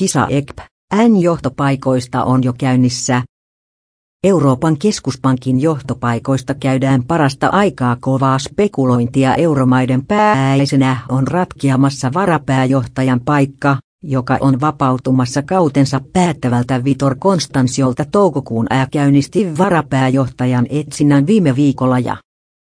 kisa EGP. N-johtopaikoista on jo käynnissä. Euroopan keskuspankin johtopaikoista käydään parasta aikaa kovaa spekulointia euromaiden pääisenä on ratkiamassa varapääjohtajan paikka, joka on vapautumassa kautensa päättävältä Vitor Konstansiolta toukokuun ää käynnisti varapääjohtajan etsinnän viime viikolla ja